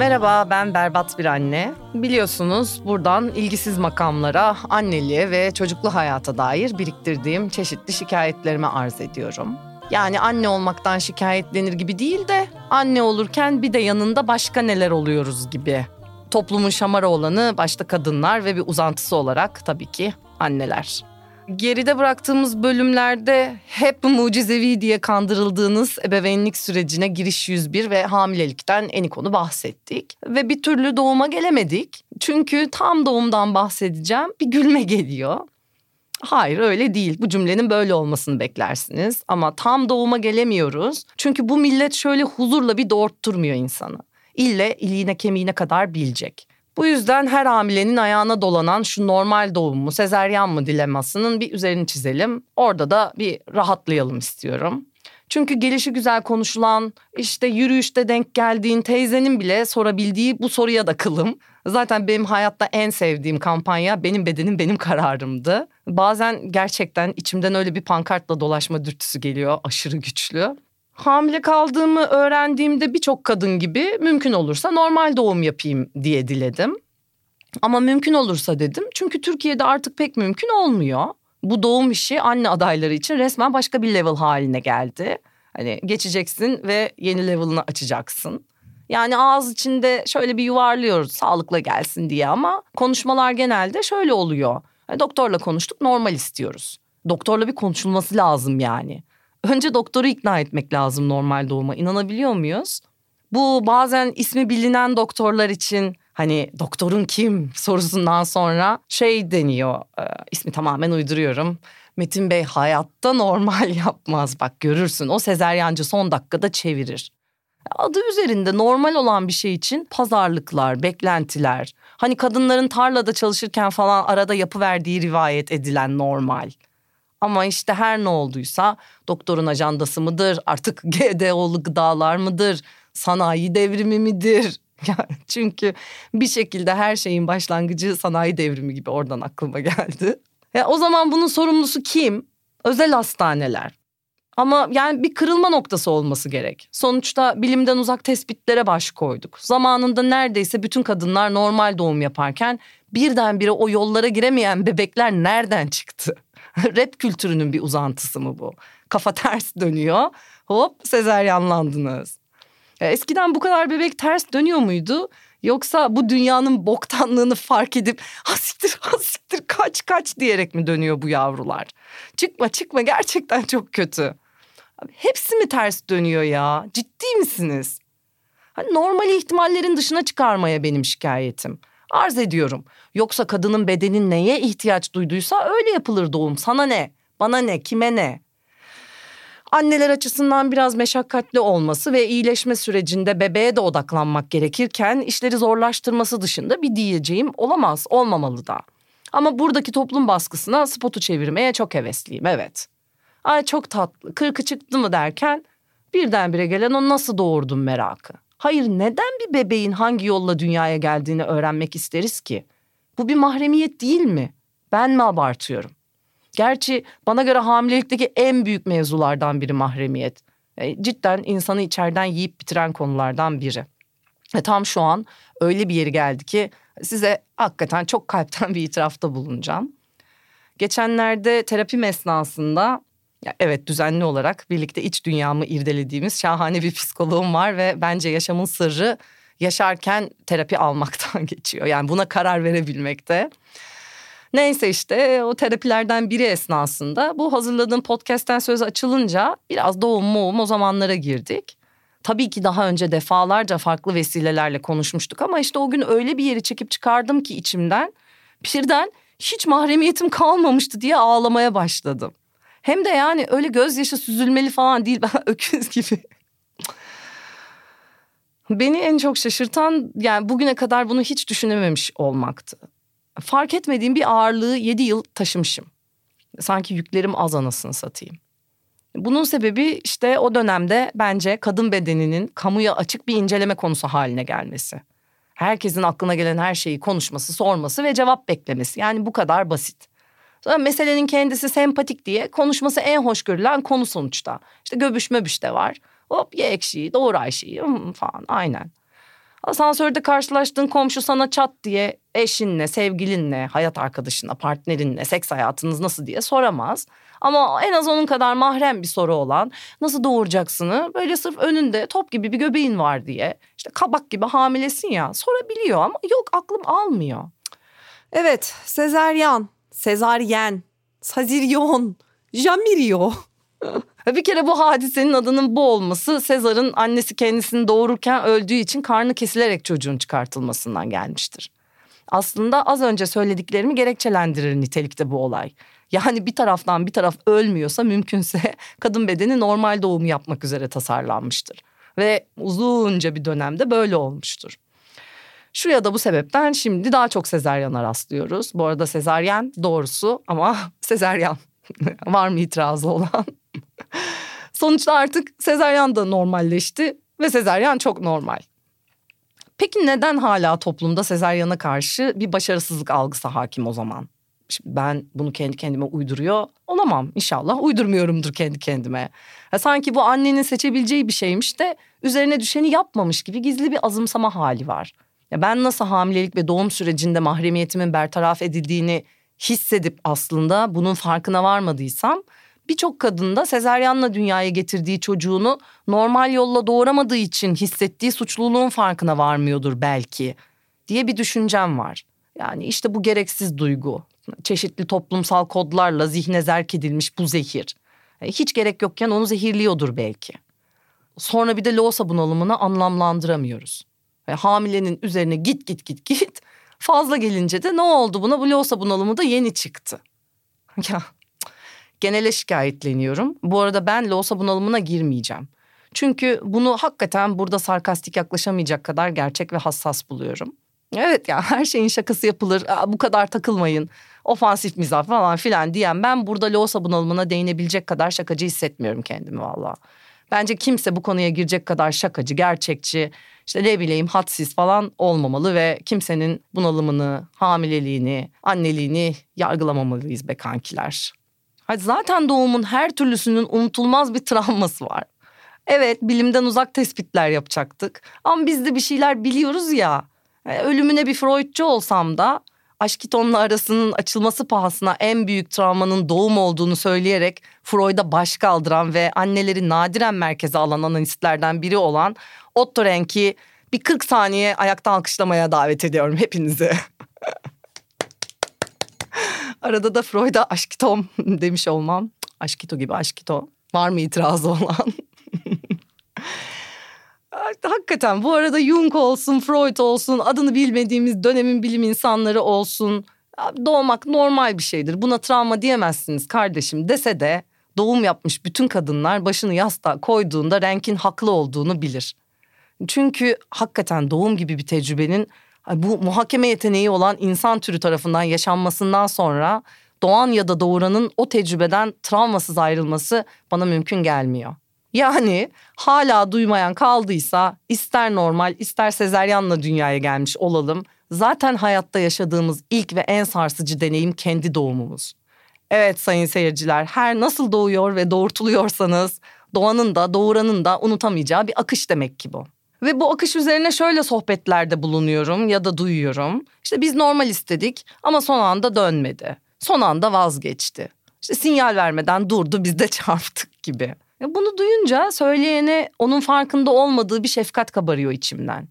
Merhaba ben berbat bir anne. Biliyorsunuz buradan ilgisiz makamlara, anneliğe ve çocuklu hayata dair biriktirdiğim çeşitli şikayetlerimi arz ediyorum. Yani anne olmaktan şikayetlenir gibi değil de anne olurken bir de yanında başka neler oluyoruz gibi. Toplumun şamara olanı başta kadınlar ve bir uzantısı olarak tabii ki anneler geride bıraktığımız bölümlerde hep mucizevi diye kandırıldığınız ebeveynlik sürecine giriş 101 ve hamilelikten en konu bahsettik. Ve bir türlü doğuma gelemedik. Çünkü tam doğumdan bahsedeceğim bir gülme geliyor. Hayır öyle değil. Bu cümlenin böyle olmasını beklersiniz. Ama tam doğuma gelemiyoruz. Çünkü bu millet şöyle huzurla bir doğurtturmuyor insanı. İlle iliğine kemiğine kadar bilecek. Bu yüzden her hamilenin ayağına dolanan şu normal doğum mu, sezeryan mı dilemasının bir üzerini çizelim. Orada da bir rahatlayalım istiyorum. Çünkü gelişi güzel konuşulan, işte yürüyüşte denk geldiğin teyzenin bile sorabildiği bu soruya da kılım. Zaten benim hayatta en sevdiğim kampanya benim bedenim benim kararımdı. Bazen gerçekten içimden öyle bir pankartla dolaşma dürtüsü geliyor aşırı güçlü. Hamile kaldığımı öğrendiğimde birçok kadın gibi mümkün olursa normal doğum yapayım diye diledim. Ama mümkün olursa dedim çünkü Türkiye'de artık pek mümkün olmuyor. Bu doğum işi anne adayları için resmen başka bir level haline geldi. Hani geçeceksin ve yeni level'ını açacaksın. Yani ağız içinde şöyle bir yuvarlıyoruz sağlıkla gelsin diye ama konuşmalar genelde şöyle oluyor. Doktorla konuştuk normal istiyoruz. Doktorla bir konuşulması lazım yani. Önce doktoru ikna etmek lazım normal doğuma. İnanabiliyor muyuz? Bu bazen ismi bilinen doktorlar için hani doktorun kim sorusundan sonra şey deniyor. E, ismi tamamen uyduruyorum. Metin Bey hayatta normal yapmaz. Bak görürsün o sezeryancı son dakikada çevirir. Adı üzerinde normal olan bir şey için pazarlıklar, beklentiler. Hani kadınların tarlada çalışırken falan arada yapıverdiği rivayet edilen normal. Ama işte her ne olduysa doktorun ajandası mıdır, artık GDO'lu gıdalar mıdır, sanayi devrimi midir? Çünkü bir şekilde her şeyin başlangıcı sanayi devrimi gibi oradan aklıma geldi. Ya o zaman bunun sorumlusu kim? Özel hastaneler. Ama yani bir kırılma noktası olması gerek. Sonuçta bilimden uzak tespitlere baş koyduk. Zamanında neredeyse bütün kadınlar normal doğum yaparken birdenbire o yollara giremeyen bebekler nereden çıktı? Rap kültürünün bir uzantısı mı bu? Kafa ters dönüyor. Hop sezeryanlandınız. Eskiden bu kadar bebek ters dönüyor muydu? Yoksa bu dünyanın boktanlığını fark edip hasiktir hasiktir kaç kaç diyerek mi dönüyor bu yavrular? Çıkma çıkma gerçekten çok kötü. Abi, hepsi mi ters dönüyor ya? Ciddi misiniz? Hani normal ihtimallerin dışına çıkarmaya benim şikayetim. Arz ediyorum. Yoksa kadının bedenin neye ihtiyaç duyduysa öyle yapılır doğum. Sana ne? Bana ne? Kime ne? Anneler açısından biraz meşakkatli olması ve iyileşme sürecinde bebeğe de odaklanmak gerekirken işleri zorlaştırması dışında bir diyeceğim olamaz, olmamalı da. Ama buradaki toplum baskısına spotu çevirmeye çok hevesliyim, evet. Ay çok tatlı, kırkı çıktı mı derken birdenbire gelen o nasıl doğurdun merakı. Hayır neden bir bebeğin hangi yolla dünyaya geldiğini öğrenmek isteriz ki? Bu bir mahremiyet değil mi? Ben mi abartıyorum? Gerçi bana göre hamilelikteki en büyük mevzulardan biri mahremiyet. E, cidden insanı içeriden yiyip bitiren konulardan biri. E, tam şu an öyle bir yeri geldi ki size hakikaten çok kalpten bir itirafta bulunacağım. Geçenlerde terapim esnasında ya evet düzenli olarak birlikte iç dünyamı irdelediğimiz şahane bir psikoloğum var ve bence yaşamın sırrı yaşarken terapi almaktan geçiyor. Yani buna karar verebilmekte. Neyse işte o terapilerden biri esnasında bu hazırladığım podcast'ten söz açılınca biraz doğum moğum o zamanlara girdik. Tabii ki daha önce defalarca farklı vesilelerle konuşmuştuk ama işte o gün öyle bir yeri çekip çıkardım ki içimden birden hiç mahremiyetim kalmamıştı diye ağlamaya başladım. Hem de yani öyle gözyaşı süzülmeli falan değil ben öküz gibi. Beni en çok şaşırtan yani bugüne kadar bunu hiç düşünememiş olmaktı. Fark etmediğim bir ağırlığı yedi yıl taşımışım. Sanki yüklerim az anasını satayım. Bunun sebebi işte o dönemde bence kadın bedeninin kamuya açık bir inceleme konusu haline gelmesi. Herkesin aklına gelen her şeyi konuşması, sorması ve cevap beklemesi. Yani bu kadar basit. Sonra meselenin kendisi sempatik diye konuşması en hoş görülen konu sonuçta. İşte göbüş möbüş de var. Hop ye ekşiyi doğru Ayşe'yi falan aynen. Asansörde karşılaştığın komşu sana çat diye eşinle, sevgilinle, hayat arkadaşınla, partnerinle, seks hayatınız nasıl diye soramaz. Ama en az onun kadar mahrem bir soru olan nasıl doğuracaksını böyle sırf önünde top gibi bir göbeğin var diye işte kabak gibi hamilesin ya sorabiliyor ama yok aklım almıyor. Evet sezeryan, sezaryen, saziryon, jamirio. Bir kere bu hadisenin adının bu olması Sezar'ın annesi kendisini doğururken öldüğü için karnı kesilerek çocuğun çıkartılmasından gelmiştir. Aslında az önce söylediklerimi gerekçelendirir nitelikte bu olay. Yani bir taraftan bir taraf ölmüyorsa mümkünse kadın bedeni normal doğum yapmak üzere tasarlanmıştır. Ve uzunca bir dönemde böyle olmuştur. Şu ya da bu sebepten şimdi daha çok sezaryana rastlıyoruz. Bu arada sezaryen doğrusu ama sezaryen. Var mı itirazı olan? Sonuçta artık sezaryen da normalleşti ve sezaryen çok normal. Peki neden hala toplumda sezaryana karşı bir başarısızlık algısı hakim o zaman? Şimdi ben bunu kendi kendime uyduruyor olamam inşallah uydurmuyorumdur kendi kendime. Ya sanki bu annenin seçebileceği bir şeymiş de üzerine düşeni yapmamış gibi gizli bir azımsama hali var. Ya ben nasıl hamilelik ve doğum sürecinde mahremiyetimin bertaraf edildiğini hissedip aslında bunun farkına varmadıysam birçok kadında sezeryanla dünyaya getirdiği çocuğunu normal yolla doğuramadığı için hissettiği suçluluğun farkına varmıyordur belki diye bir düşüncem var. Yani işte bu gereksiz duygu, çeşitli toplumsal kodlarla zihne zerk edilmiş bu zehir. E, hiç gerek yokken onu zehirliyordur belki. Sonra bir de loğusa bunalımını anlamlandıramıyoruz. Ve hamilenin üzerine git git git git. Fazla gelince de ne oldu buna? Bu loğusa bunalımı da yeni çıktı. Ya genele şikayetleniyorum. Bu arada ben loğusa bunalımına girmeyeceğim. Çünkü bunu hakikaten burada sarkastik yaklaşamayacak kadar gerçek ve hassas buluyorum. Evet ya her şeyin şakası yapılır. Aa, bu kadar takılmayın. Ofansif mizah falan filan diyen ben burada loğusa bunalımına değinebilecek kadar şakacı hissetmiyorum kendimi valla. Bence kimse bu konuya girecek kadar şakacı, gerçekçi, işte ne bileyim hadsiz falan olmamalı ve kimsenin bunalımını, hamileliğini, anneliğini yargılamamalıyız be kankiler. Hadi zaten doğumun her türlüsünün unutulmaz bir travması var. Evet bilimden uzak tespitler yapacaktık ama biz de bir şeyler biliyoruz ya. E, ölümüne bir Freudçu olsam da Aşkiton'la arasının açılması pahasına en büyük travmanın doğum olduğunu söyleyerek Freud'a baş kaldıran ve anneleri nadiren merkeze alan analistlerden biri olan Otto Renk'i bir 40 saniye ayakta alkışlamaya davet ediyorum hepinizi. Arada da Freud'a aşkitom demiş olmam. Aşkito gibi aşkito. Var mı itirazı olan? Hakikaten bu arada Jung olsun, Freud olsun, adını bilmediğimiz dönemin bilim insanları olsun. Doğmak normal bir şeydir. Buna travma diyemezsiniz kardeşim dese de doğum yapmış bütün kadınlar başını yastığa koyduğunda renkin haklı olduğunu bilir. Çünkü hakikaten doğum gibi bir tecrübenin bu muhakeme yeteneği olan insan türü tarafından yaşanmasından sonra doğan ya da doğuranın o tecrübeden travmasız ayrılması bana mümkün gelmiyor. Yani hala duymayan kaldıysa ister normal ister sezeryanla dünyaya gelmiş olalım. Zaten hayatta yaşadığımız ilk ve en sarsıcı deneyim kendi doğumumuz. Evet sayın seyirciler her nasıl doğuyor ve doğurtuluyorsanız doğanın da doğuranın da unutamayacağı bir akış demek ki bu. Ve bu akış üzerine şöyle sohbetlerde bulunuyorum ya da duyuyorum. İşte biz normal istedik ama son anda dönmedi. Son anda vazgeçti. İşte sinyal vermeden durdu biz de çarptık gibi. Bunu duyunca söyleyene onun farkında olmadığı bir şefkat kabarıyor içimden.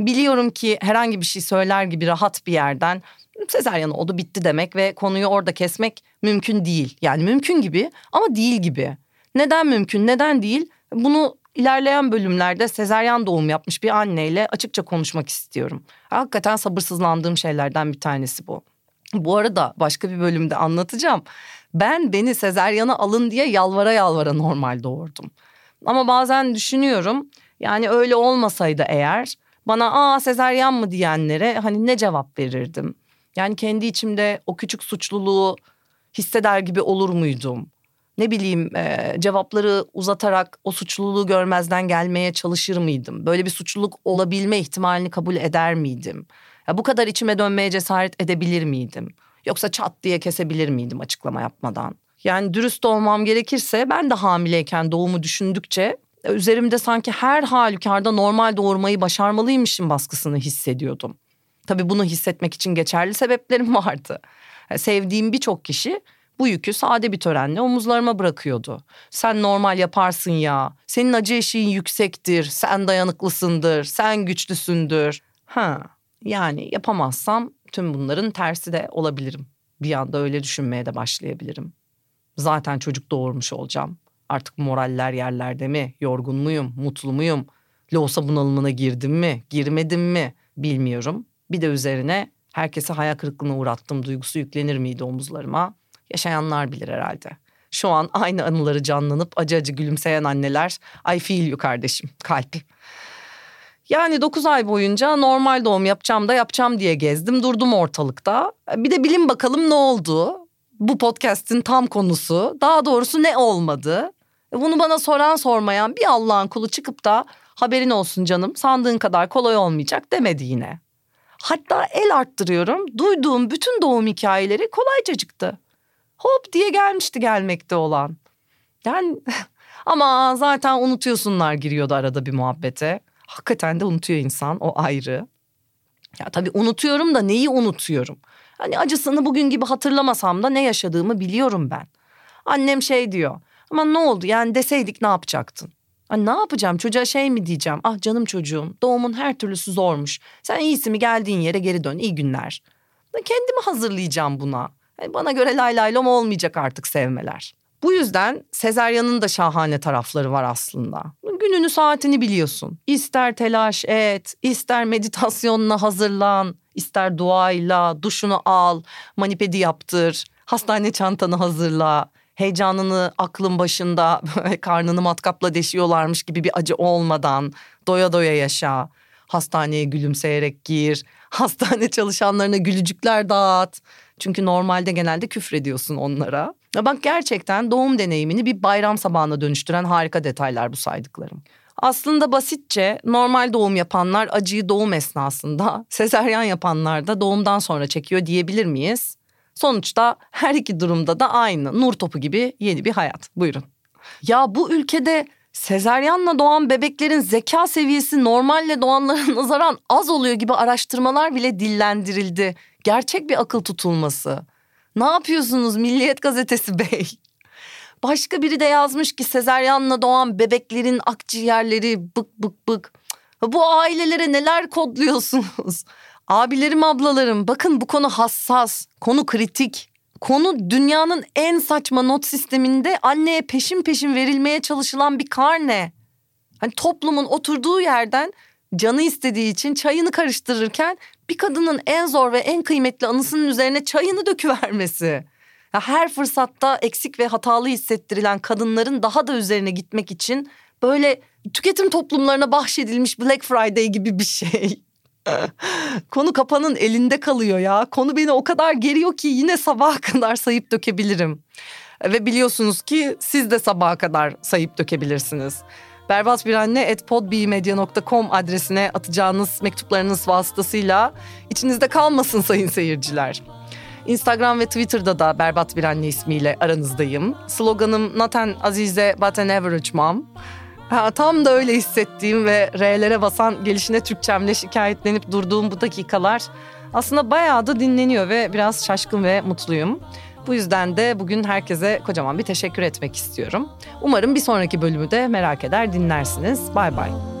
Biliyorum ki herhangi bir şey söyler gibi rahat bir yerden sezaryen oldu bitti demek ve konuyu orada kesmek mümkün değil. Yani mümkün gibi ama değil gibi. Neden mümkün neden değil bunu ilerleyen bölümlerde sezaryen doğum yapmış bir anneyle açıkça konuşmak istiyorum. Hakikaten sabırsızlandığım şeylerden bir tanesi bu. Bu arada başka bir bölümde anlatacağım. Ben beni sezeryana alın diye yalvara yalvara normal doğurdum. Ama bazen düşünüyorum yani öyle olmasaydı eğer bana aa sezeryan mı diyenlere hani ne cevap verirdim? Yani kendi içimde o küçük suçluluğu hisseder gibi olur muydum? Ne bileyim e, cevapları uzatarak o suçluluğu görmezden gelmeye çalışır mıydım? Böyle bir suçluluk olabilme ihtimalini kabul eder miydim? Ya bu kadar içime dönmeye cesaret edebilir miydim? Yoksa çat diye kesebilir miydim açıklama yapmadan? Yani dürüst olmam gerekirse ben de hamileyken doğumu düşündükçe Üzerimde sanki her halükarda normal doğurmayı başarmalıymışım baskısını hissediyordum. Tabii bunu hissetmek için geçerli sebeplerim vardı. Sevdiğim birçok kişi bu yükü sade bir törenle omuzlarıma bırakıyordu. Sen normal yaparsın ya, senin acı eşiğin yüksektir, sen dayanıklısındır, sen güçlüsündür. Ha, yani yapamazsam tüm bunların tersi de olabilirim. Bir anda öyle düşünmeye de başlayabilirim. Zaten çocuk doğurmuş olacağım. Artık moraller yerlerde mi? Yorgun muyum? Mutlu muyum? Loğusa bunalımına girdim mi? Girmedim mi? Bilmiyorum. Bir de üzerine herkese hayal kırıklığına uğrattım duygusu yüklenir miydi omuzlarıma? Yaşayanlar bilir herhalde. Şu an aynı anıları canlanıp acı acı gülümseyen anneler. I feel you kardeşim, kalp. Yani 9 ay boyunca normal doğum yapacağım da yapacağım diye gezdim durdum ortalıkta. Bir de bilin bakalım ne oldu? Bu podcast'in tam konusu. Daha doğrusu ne olmadı? Bunu bana soran sormayan bir Allah'ın kulu çıkıp da haberin olsun canım sandığın kadar kolay olmayacak demedi yine. Hatta el arttırıyorum duyduğum bütün doğum hikayeleri kolayca çıktı. Hop diye gelmişti gelmekte olan. Yani ama zaten unutuyorsunlar giriyordu arada bir muhabbete. Hakikaten de unutuyor insan o ayrı. Ya tabii unutuyorum da neyi unutuyorum? Hani acısını bugün gibi hatırlamasam da ne yaşadığımı biliyorum ben. Annem şey diyor. Ama ne oldu yani deseydik ne yapacaktın? Hani ne yapacağım çocuğa şey mi diyeceğim? Ah canım çocuğum doğumun her türlüsü zormuş. Sen iyisi mi geldiğin yere geri dön iyi günler. Kendimi hazırlayacağım buna. Yani bana göre lay lay lom olmayacak artık sevmeler. Bu yüzden Sezaryan'ın da şahane tarafları var aslında. Gününü saatini biliyorsun. İster telaş et, ister meditasyonla hazırlan, ister duayla, duşunu al, manipedi yaptır, hastane çantanı hazırla, heyecanını aklın başında karnını matkapla deşiyorlarmış gibi bir acı olmadan doya doya yaşa. Hastaneye gülümseyerek gir. Hastane çalışanlarına gülücükler dağıt. Çünkü normalde genelde küfrediyorsun onlara. Ya bak gerçekten doğum deneyimini bir bayram sabahına dönüştüren harika detaylar bu saydıklarım. Aslında basitçe normal doğum yapanlar acıyı doğum esnasında, sezeryan yapanlar da doğumdan sonra çekiyor diyebilir miyiz? Sonuçta her iki durumda da aynı nur topu gibi yeni bir hayat. Buyurun. Ya bu ülkede sezeryanla doğan bebeklerin zeka seviyesi normalle doğanlara nazaran az oluyor gibi araştırmalar bile dillendirildi. Gerçek bir akıl tutulması. Ne yapıyorsunuz Milliyet Gazetesi Bey? Başka biri de yazmış ki sezeryanla doğan bebeklerin akciğerleri bık bık bık. Bu ailelere neler kodluyorsunuz? Abilerim ablalarım bakın bu konu hassas, konu kritik. Konu dünyanın en saçma not sisteminde anneye peşin peşin verilmeye çalışılan bir karne. Hani toplumun oturduğu yerden canı istediği için çayını karıştırırken bir kadının en zor ve en kıymetli anısının üzerine çayını döküvermesi. Ya her fırsatta eksik ve hatalı hissettirilen kadınların daha da üzerine gitmek için böyle tüketim toplumlarına bahşedilmiş Black Friday gibi bir şey. Konu kapanın elinde kalıyor ya. Konu beni o kadar geriyor ki yine sabaha kadar sayıp dökebilirim. Ve biliyorsunuz ki siz de sabaha kadar sayıp dökebilirsiniz. Berbat bir anne podbmedia.com adresine atacağınız mektuplarınız vasıtasıyla içinizde kalmasın sayın seyirciler. Instagram ve Twitter'da da Berbat Bir Anne ismiyle aranızdayım. Sloganım Not an Azize but an average mom. Ha, tam da öyle hissettiğim ve R'lere basan gelişine Türkçemle şikayetlenip durduğum bu dakikalar aslında bayağı da dinleniyor ve biraz şaşkın ve mutluyum. Bu yüzden de bugün herkese kocaman bir teşekkür etmek istiyorum. Umarım bir sonraki bölümü de merak eder dinlersiniz. Bay bay.